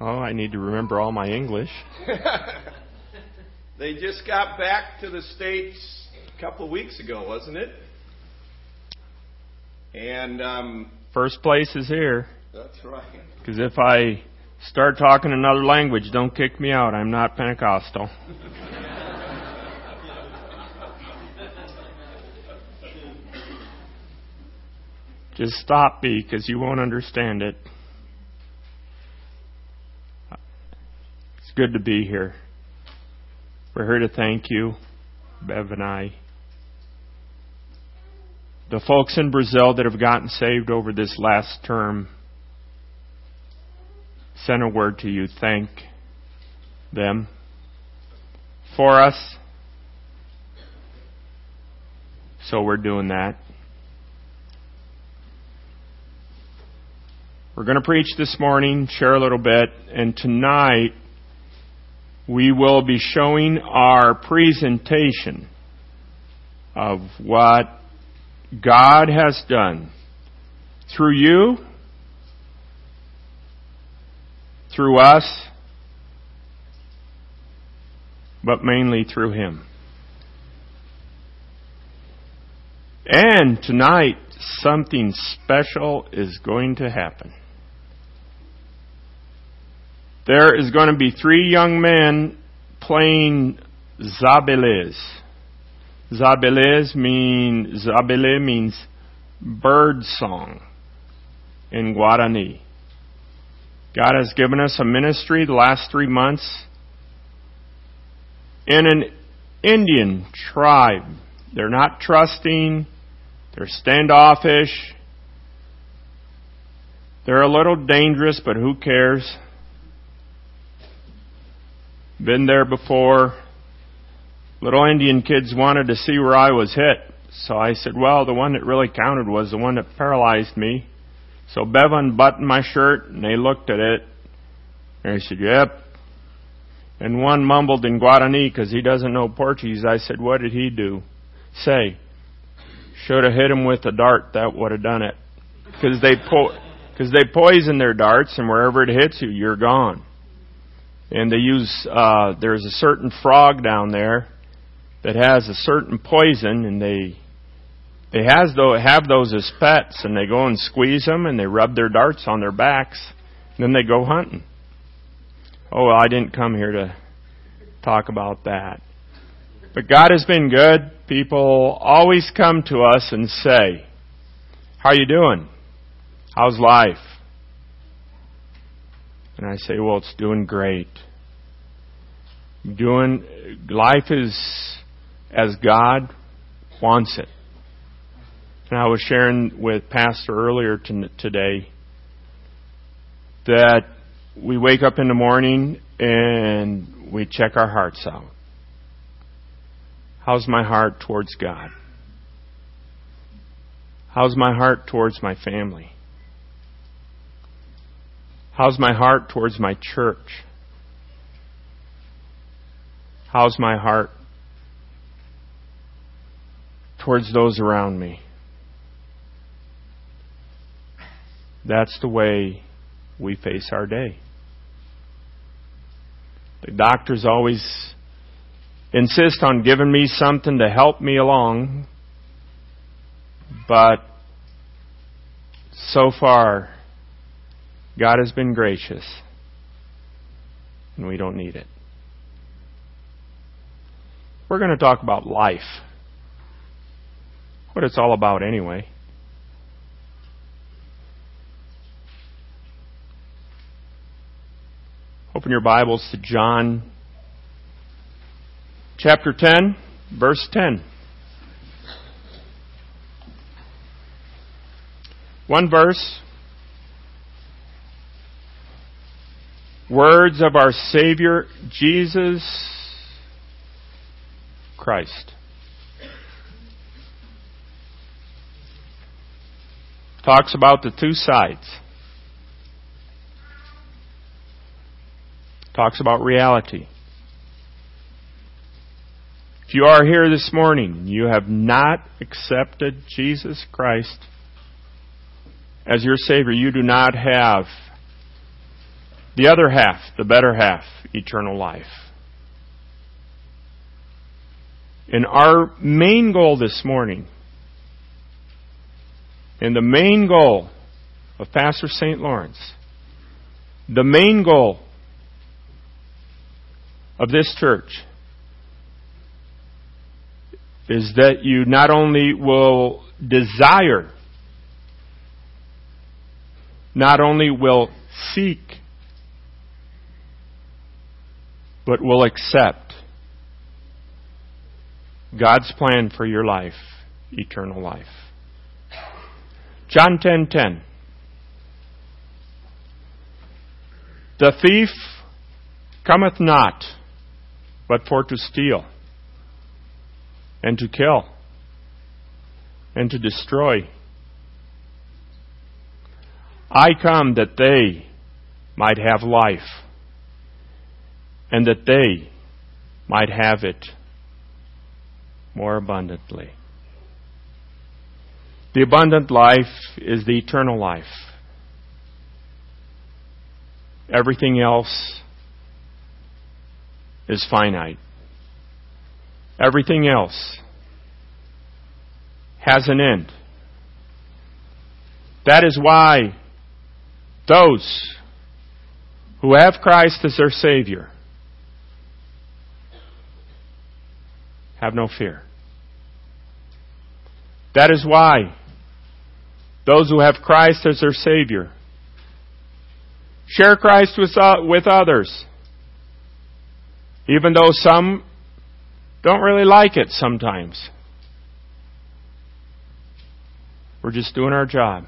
Oh, I need to remember all my English. they just got back to the States a couple of weeks ago, wasn't it? And, um, First place is here. That's right. Because if I start talking another language, don't kick me out. I'm not Pentecostal. Just stop me because you won't understand it. It's good to be here. We're here to thank you, Bev and I. The folks in Brazil that have gotten saved over this last term sent a word to you. Thank them for us. So we're doing that. We're going to preach this morning, share a little bit, and tonight we will be showing our presentation of what God has done through you, through us, but mainly through Him. And tonight, something special is going to happen. There is going to be three young men playing zabeles. Zabeles mean zabele means bird song in Guarani. God has given us a ministry the last three months in an Indian tribe. They're not trusting. They're standoffish. They're a little dangerous, but who cares? Been there before. Little Indian kids wanted to see where I was hit. So I said, well, the one that really counted was the one that paralyzed me. So Bev unbuttoned my shirt and they looked at it. And I said, yep. And one mumbled in Guarani because he doesn't know Portuguese. I said, what did he do? Say, should have hit him with a dart. That would have done it. Because they, po- cause they poison their darts and wherever it hits you, you're gone and they use uh, there's a certain frog down there that has a certain poison, and they they has though have those as pets, and they go and squeeze them, and they rub their darts on their backs, and then they go hunting. Oh, well, I didn't come here to talk about that. But God has been good. People always come to us and say, "How you doing? How's life?" And I say, well, it's doing great. Doing, life is as God wants it. And I was sharing with Pastor earlier today that we wake up in the morning and we check our hearts out. How's my heart towards God? How's my heart towards my family? How's my heart towards my church? How's my heart towards those around me? That's the way we face our day. The doctors always insist on giving me something to help me along, but so far, God has been gracious, and we don't need it. We're going to talk about life. What it's all about, anyway. Open your Bibles to John chapter 10, verse 10. One verse, words of our Savior Jesus Christ. Talks about the two sides. Talks about reality. If you are here this morning, you have not accepted Jesus Christ as your Savior, you do not have the other half, the better half, eternal life. And our main goal this morning, and the main goal of Pastor St. Lawrence, the main goal of this church is that you not only will desire, not only will seek, but will accept God's plan for your life, eternal life. John 10:10 10, 10. The thief cometh not but for to steal and to kill and to destroy. I come that they might have life and that they might have it more abundantly. The abundant life is the eternal life. Everything else is finite. Everything else has an end. That is why those who have Christ as their Savior have no fear. That is why those who have Christ as their Savior share Christ with, uh, with others, even though some don't really like it sometimes. We're just doing our job.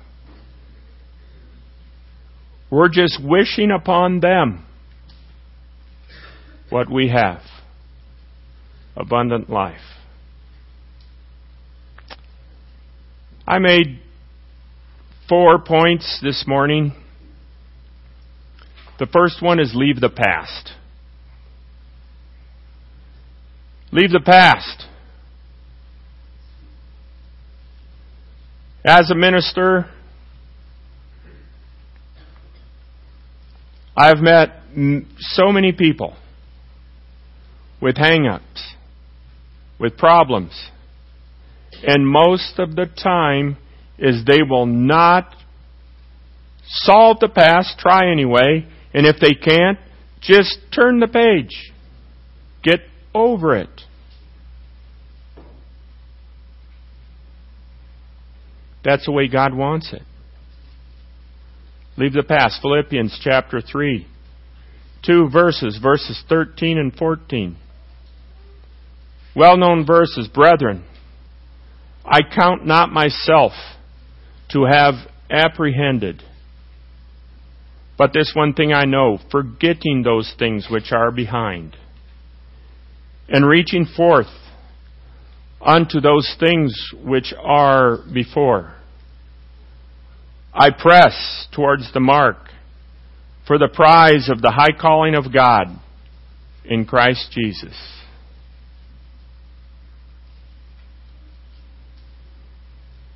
We're just wishing upon them what we have abundant life. I made four points this morning. The first one is leave the past. Leave the past. As a minister, I've met so many people with hang ups, with problems. And most of the time is they will not solve the past, try anyway, and if they can't, just turn the page. Get over it. That's the way God wants it. Leave the past. Philippians chapter 3. Two verses, verses 13 and 14. Well known verses. Brethren, I count not myself to have apprehended. But this one thing I know, forgetting those things which are behind, and reaching forth unto those things which are before. I press towards the mark for the prize of the high calling of God in Christ Jesus.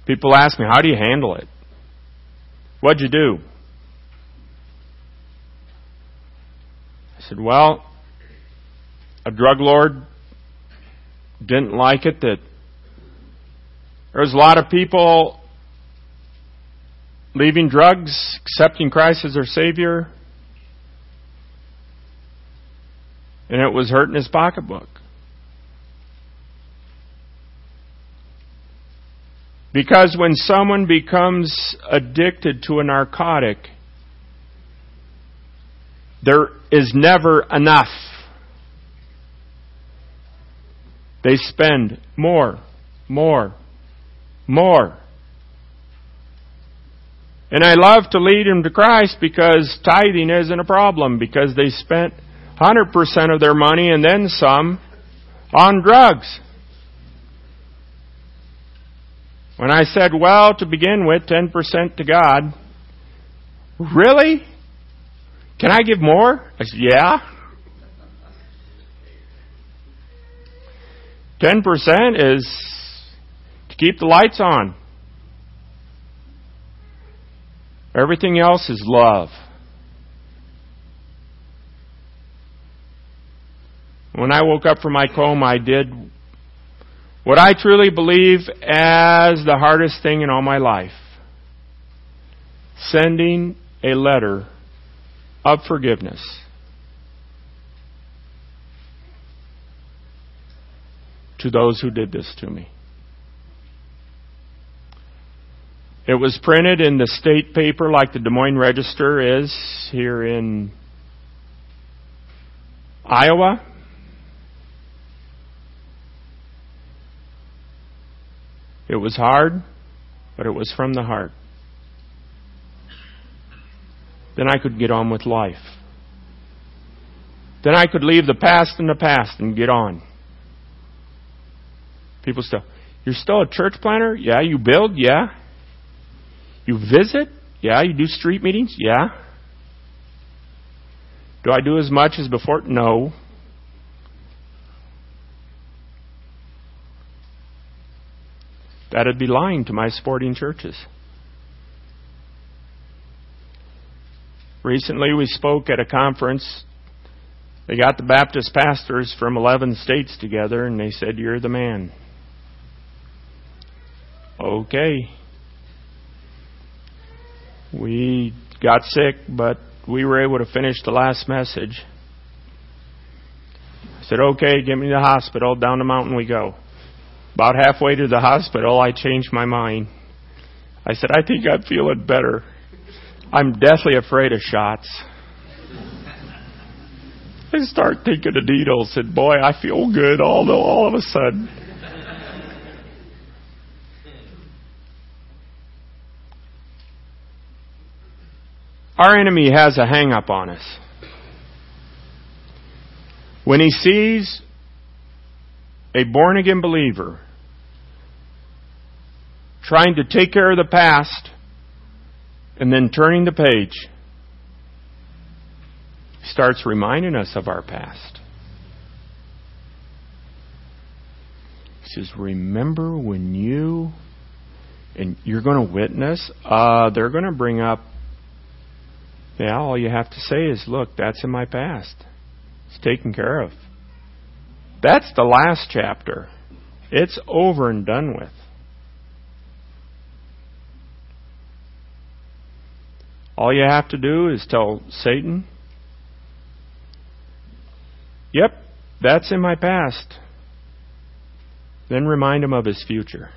People ask me, how do you handle it? What'd you do? I said, well, a drug lord didn't like it that there was a lot of people leaving drugs, accepting Christ as their Savior, and it was hurting his pocketbook. Because when someone becomes addicted to a narcotic, there is never enough. They spend more, more, more. And I love to lead them to Christ because tithing isn't a problem because they spent 100% of their money and then some on drugs. When I said, well, to begin with, 10% to God, really? Can I give more? I said, yeah. 10% is to keep the lights on. Everything else is love. When I woke up from my coma, I did what I truly believe as the hardest thing in all my life sending a letter of forgiveness. To those who did this to me. It was printed in the state paper like the Des Moines Register is here in Iowa. It was hard, but it was from the heart. Then I could get on with life. Then I could leave the past in the past and get on. People still, you're still a church planner? Yeah. You build? Yeah. You visit? Yeah. You do street meetings? Yeah. Do I do as much as before? No. That'd be lying to my sporting churches. Recently, we spoke at a conference. They got the Baptist pastors from 11 states together, and they said, You're the man. Okay. We got sick, but we were able to finish the last message. I said, Okay, get me to the hospital. Down the mountain we go. About halfway to the hospital, I changed my mind. I said, I think I'm feeling better. I'm deathly afraid of shots. I start thinking of needles, and boy, I feel good all, all of a sudden. Our enemy has a hang up on us. When he sees a born again believer trying to take care of the past and then turning the page, starts reminding us of our past. He says, Remember when you, and you're going to witness, uh, they're going to bring up, yeah, all you have to say is, Look, that's in my past. It's taken care of. That's the last chapter. It's over and done with. All you have to do is tell Satan, Yep, that's in my past. Then remind him of his future.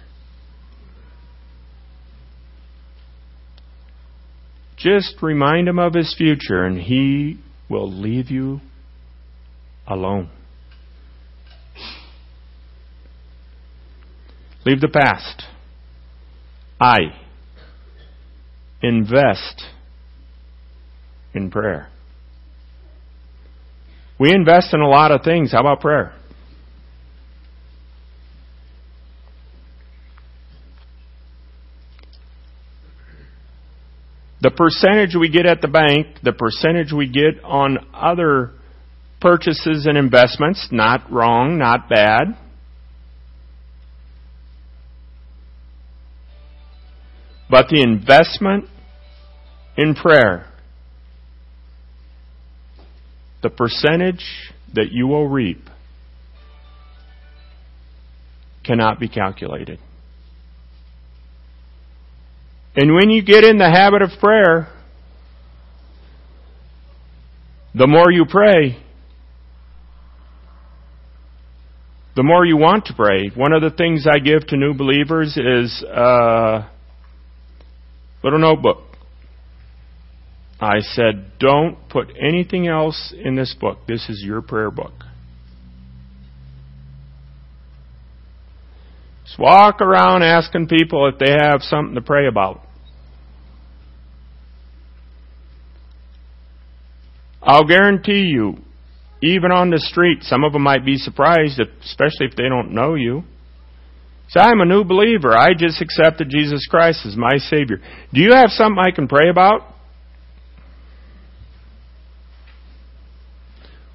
Just remind him of his future, and he will leave you alone. Leave the past. I invest in prayer. We invest in a lot of things. How about prayer? The percentage we get at the bank, the percentage we get on other purchases and investments, not wrong, not bad. But the investment in prayer the percentage that you will reap cannot be calculated. And when you get in the habit of prayer, the more you pray, the more you want to pray. One of the things I give to new believers is a little notebook. I said, don't put anything else in this book. This is your prayer book. Just walk around asking people if they have something to pray about. I'll guarantee you, even on the street, some of them might be surprised, especially if they don't know you. Say, I'm a new believer. I just accepted Jesus Christ as my Savior. Do you have something I can pray about?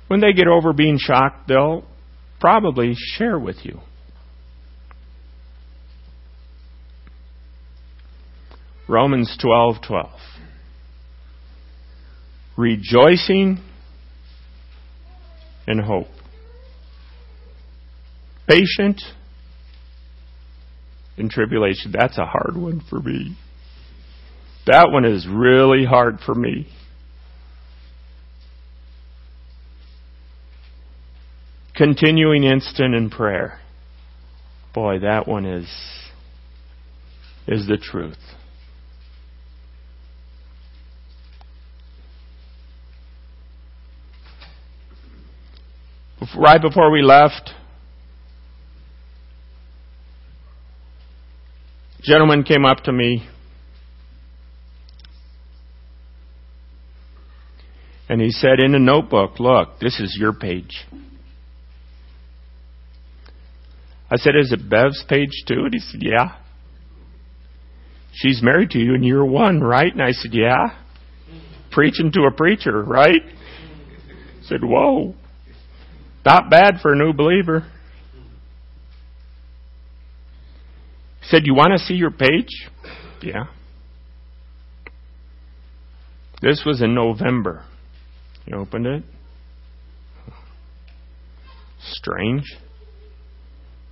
When they get over being shocked, they'll probably share with you. Romans 12:12. rejoicing in hope. Patient in tribulation. That's a hard one for me. That one is really hard for me. Continuing instant in prayer. Boy, that one is is the truth. Right before we left, gentleman came up to me and he said in a notebook, look, this is your page. I said, is it Bev's page too? And he said, yeah. She's married to you and you're one, right? And I said, yeah. Preaching to a preacher, right? I said, whoa. Not bad for a new believer. He said, You want to see your page? Yeah. This was in November. You opened it? Strange.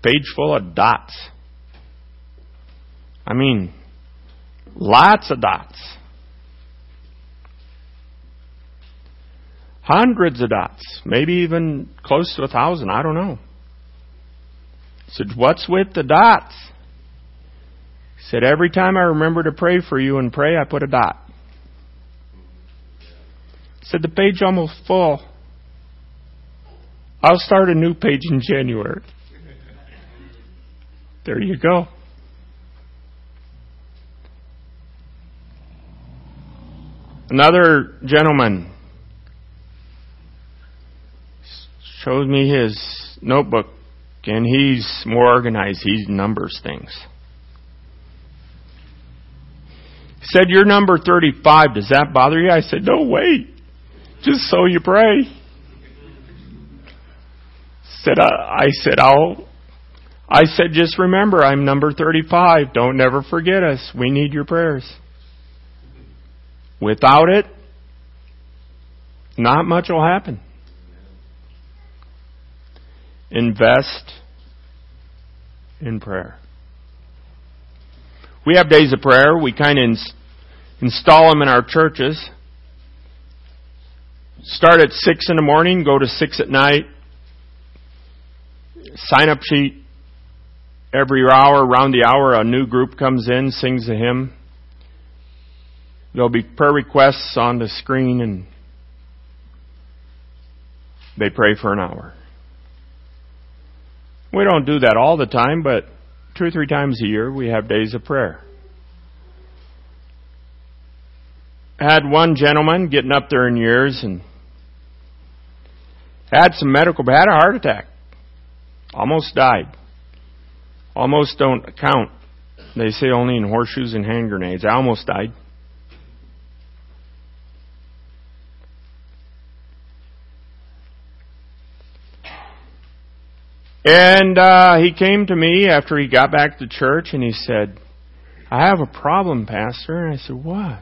Page full of dots. I mean, lots of dots. Hundreds of dots, maybe even close to a thousand, I don't know. I said, What's with the dots? Said, Every time I remember to pray for you and pray, I put a dot. Said, The page almost full. I'll start a new page in January. There you go. Another gentleman shows me his notebook, and he's more organized. He numbers things. He said, You're number 35. Does that bother you? I said, No, wait. Just so you pray. Said I, I said I'll I said just remember I'm number 35. Don't never forget us. We need your prayers. Without it, not much will happen. Invest in prayer. We have days of prayer. We kind of ins- install them in our churches. Start at 6 in the morning, go to 6 at night. Sign up sheet. Every hour, around the hour, a new group comes in, sings a hymn. There'll be prayer requests on the screen and they pray for an hour. We don't do that all the time, but two or three times a year we have days of prayer. I had one gentleman getting up there in years and had some medical, had a heart attack. Almost died. Almost don't count. They say only in horseshoes and hand grenades. I almost died. And uh, he came to me after he got back to church and he said, I have a problem, Pastor. And I said, What?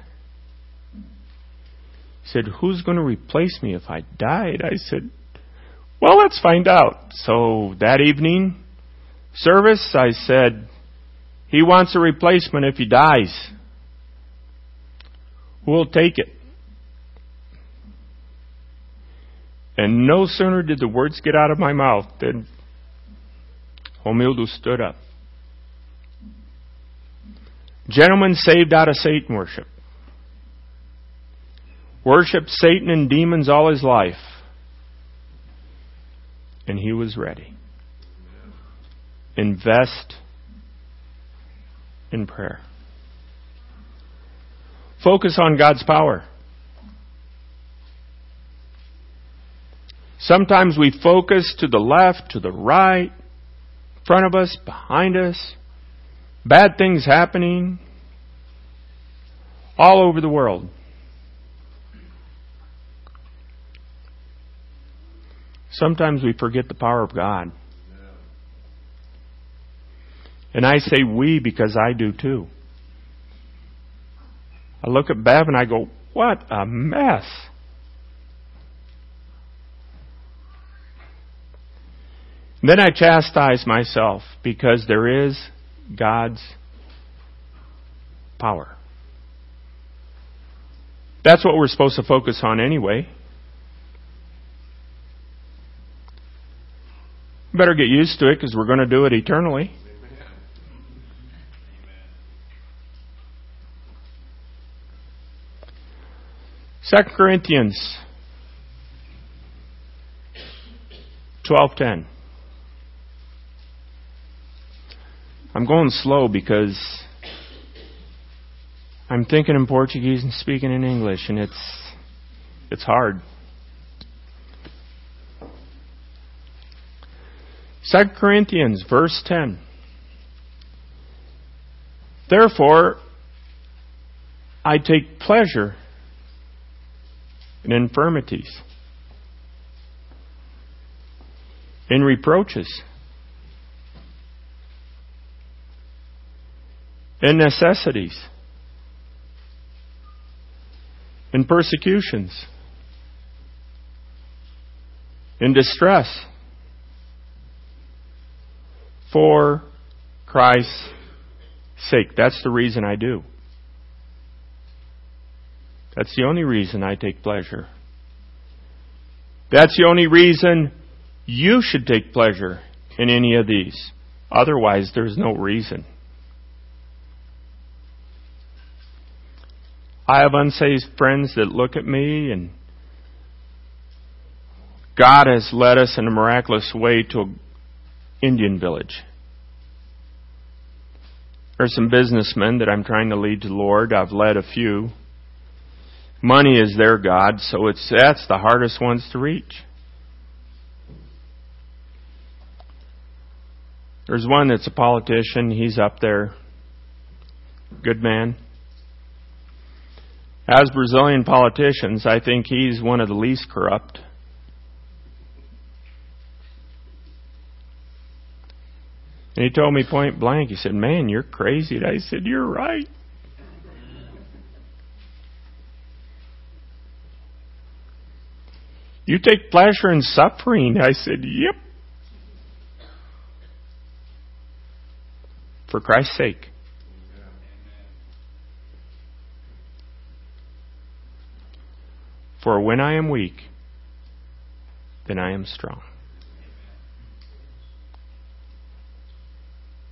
He said, Who's going to replace me if I died? I said, Well, let's find out. So that evening, service, I said, He wants a replacement if he dies. We'll take it? And no sooner did the words get out of my mouth than Homildo stood up. Gentlemen saved out of Satan worship. Worshipped Satan and demons all his life. And he was ready. Invest in prayer. Focus on God's power. Sometimes we focus to the left, to the right, in front of us, behind us, bad things happening all over the world. Sometimes we forget the power of God. And I say we because I do too. I look at Bev and I go, what a mess. Then I chastise myself because there is God's power. That's what we're supposed to focus on anyway. Better get used to it because we're going to do it eternally. Second Corinthians twelve ten. I'm going slow because I'm thinking in Portuguese and speaking in English, and it's it's hard. Second Corinthians, verse ten. Therefore, I take pleasure in infirmities, in reproaches, in necessities, in persecutions, in distress, for Christ's sake. That's the reason I do. That's the only reason I take pleasure. That's the only reason you should take pleasure in any of these. Otherwise, there's no reason. I have unsaved friends that look at me and God has led us in a miraculous way to an Indian village. There's some businessmen that I'm trying to lead to the Lord. I've led a few. Money is their God, so it's that's the hardest ones to reach. There's one that's a politician, he's up there. Good man. As Brazilian politicians, I think he's one of the least corrupt. And he told me point blank, he said, Man, you're crazy. And I said, You're right. You take pleasure in suffering. I said, Yep. For Christ's sake. For when I am weak, then I am strong.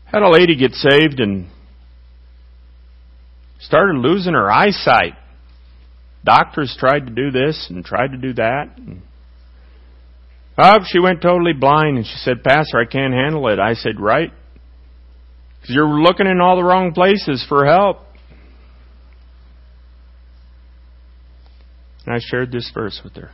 Had a lady get saved and started losing her eyesight. Doctors tried to do this and tried to do that. And oh, she went totally blind and she said, Pastor, I can't handle it. I said, right. Because you're looking in all the wrong places for help. And I shared this verse with her.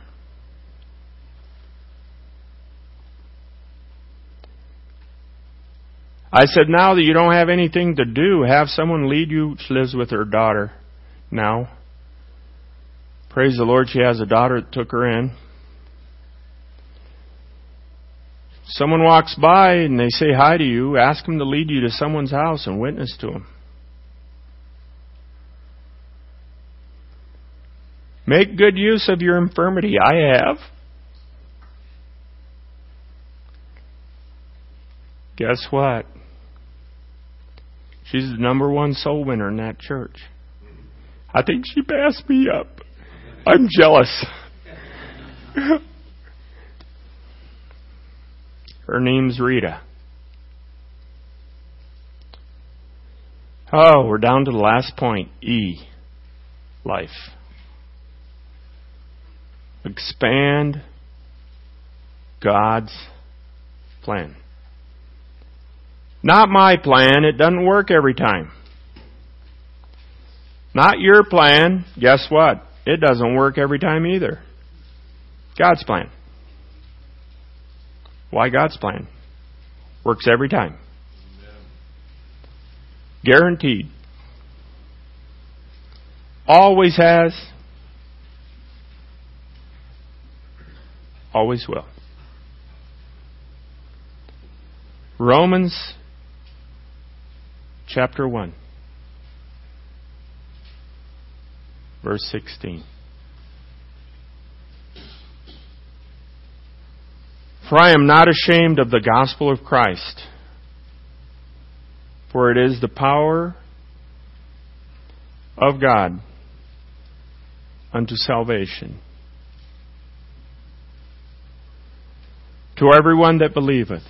I said, now that you don't have anything to do, have someone lead you. She lives with her daughter now. Praise the Lord, she has a daughter that took her in. Someone walks by and they say hi to you, ask them to lead you to someone's house and witness to them. Make good use of your infirmity. I have. Guess what? She's the number one soul winner in that church. I think she passed me up. I'm jealous. Her name's Rita. Oh, we're down to the last point E life. Expand God's plan. Not my plan. It doesn't work every time. Not your plan. Guess what? It doesn't work every time either. God's plan. Why God's plan? Works every time. Guaranteed. Always has. Always will. Romans chapter 1, verse 16. For I am not ashamed of the gospel of Christ, for it is the power of God unto salvation to everyone that believeth,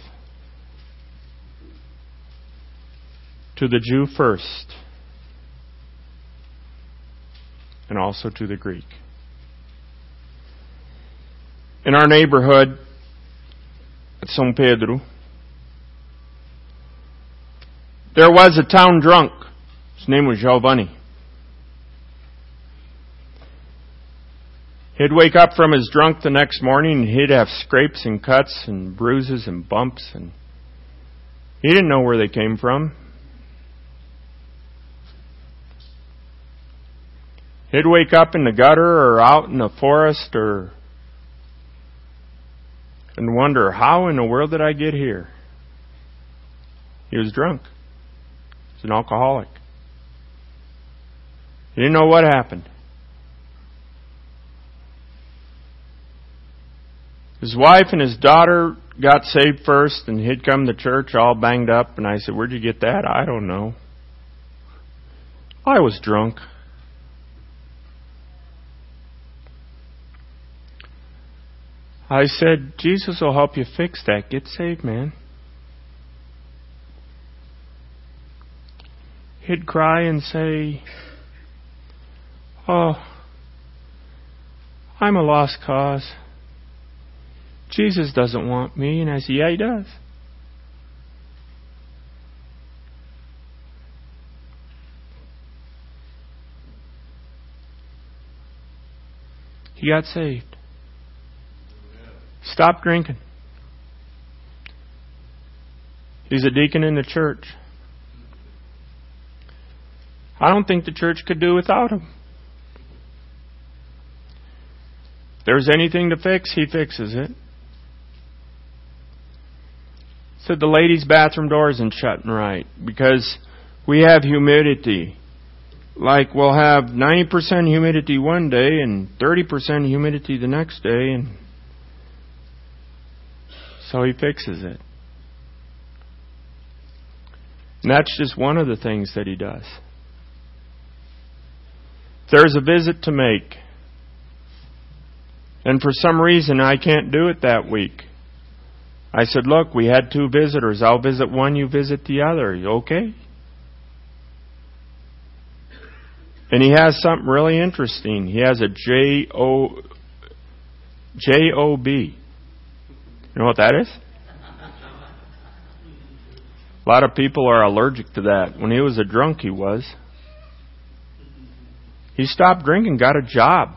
to the Jew first, and also to the Greek. In our neighborhood São Pedro, there was a town drunk. His name was Giovanni. He'd wake up from his drunk the next morning and he'd have scrapes and cuts and bruises and bumps and he didn't know where they came from. He'd wake up in the gutter or out in the forest or and wonder, how in the world did I get here? He was drunk. He's an alcoholic. He didn't know what happened. His wife and his daughter got saved first, and he'd come to church all banged up, and I said, Where'd you get that? I don't know. I was drunk. I said, Jesus will help you fix that. Get saved, man. He'd cry and say, Oh, I'm a lost cause. Jesus doesn't want me. And I said, Yeah, he does. He got saved. Stop drinking. He's a deacon in the church. I don't think the church could do without him. If there's anything to fix, he fixes it. Said the ladies' bathroom door isn't shutting right because we have humidity. Like we'll have 90% humidity one day and 30% humidity the next day and so he fixes it. And that's just one of the things that he does. There's a visit to make. And for some reason I can't do it that week. I said, Look, we had two visitors. I'll visit one, you visit the other. Okay? And he has something really interesting. He has a J O J O B. You know what that is? A lot of people are allergic to that. When he was a drunk, he was. He stopped drinking, got a job.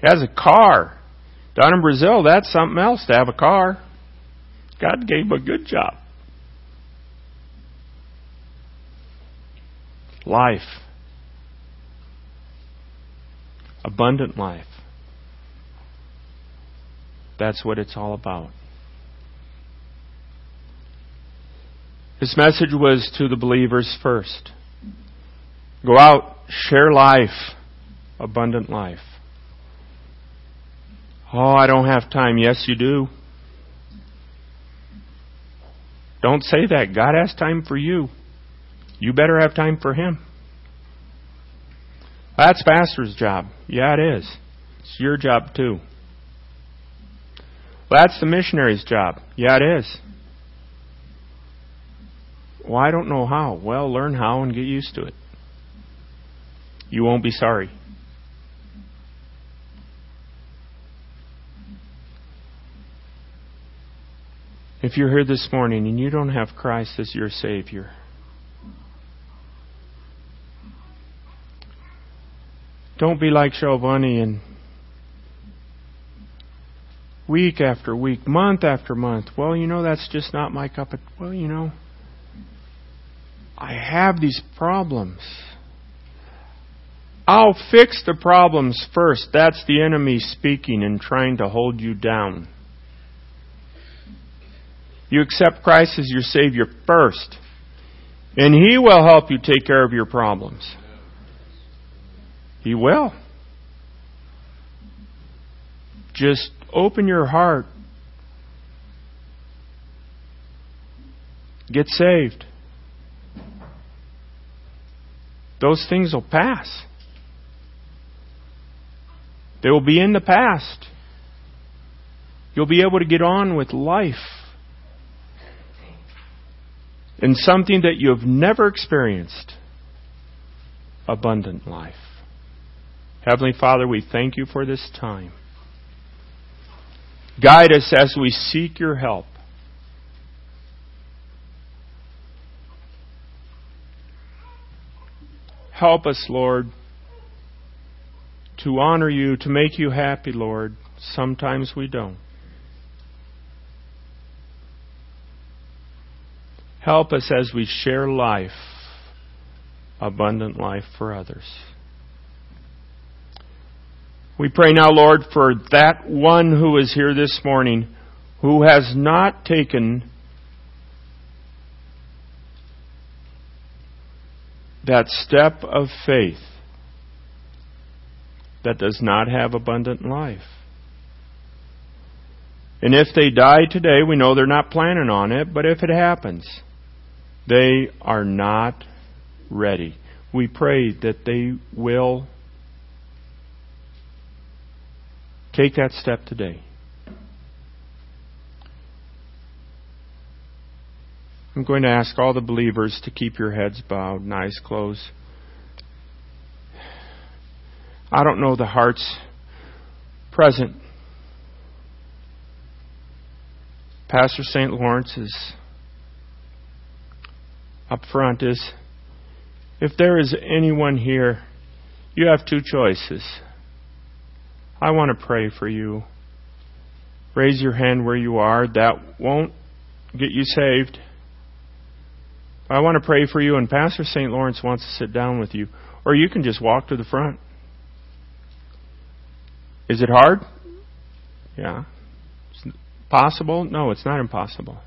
He has a car. Down in Brazil, that's something else to have a car. God gave him a good job. Life. Abundant life. That's what it's all about. His message was to the believers first. Go out, share life, abundant life. Oh, I don't have time. Yes, you do. Don't say that. God has time for you. You better have time for Him. That's pastor's job. Yeah, it is. It's your job too. Well, that's the missionary's job. Yeah, it is. Well, I don't know how. Well, learn how and get used to it. You won't be sorry. If you're here this morning and you don't have Christ as your Savior, don't be like Giovanni and week after week, month after month. Well, you know, that's just not my cup of. Well, you know, I have these problems. I'll fix the problems first. That's the enemy speaking and trying to hold you down. You accept Christ as your Savior first, and He will help you take care of your problems. He will. just open your heart. Get saved. Those things will pass. They will be in the past. You'll be able to get on with life in something that you have never experienced abundant life. Heavenly Father, we thank you for this time. Guide us as we seek your help. Help us, Lord, to honor you, to make you happy, Lord. Sometimes we don't. Help us as we share life, abundant life for others. We pray now, Lord, for that one who is here this morning who has not taken that step of faith that does not have abundant life. And if they die today, we know they're not planning on it, but if it happens, they are not ready. We pray that they will take that step today. I'm going to ask all the believers to keep your heads bowed and eyes closed. I don't know the hearts present. Pastor St. Lawrence is up front is if there is anyone here, you have two choices. I want to pray for you. Raise your hand where you are. That won't get you saved. I want to pray for you, and Pastor St. Lawrence wants to sit down with you. Or you can just walk to the front. Is it hard? Yeah. Possible? No, it's not impossible.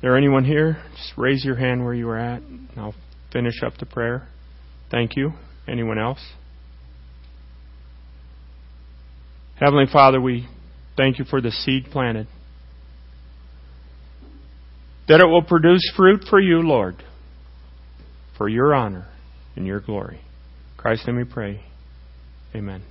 There anyone here? Just raise your hand where you are at. I'll finish up the prayer. Thank you. Anyone else? Heavenly Father, we thank you for the seed planted. That it will produce fruit for you, Lord, for your honor and your glory. In Christ's name we pray. Amen.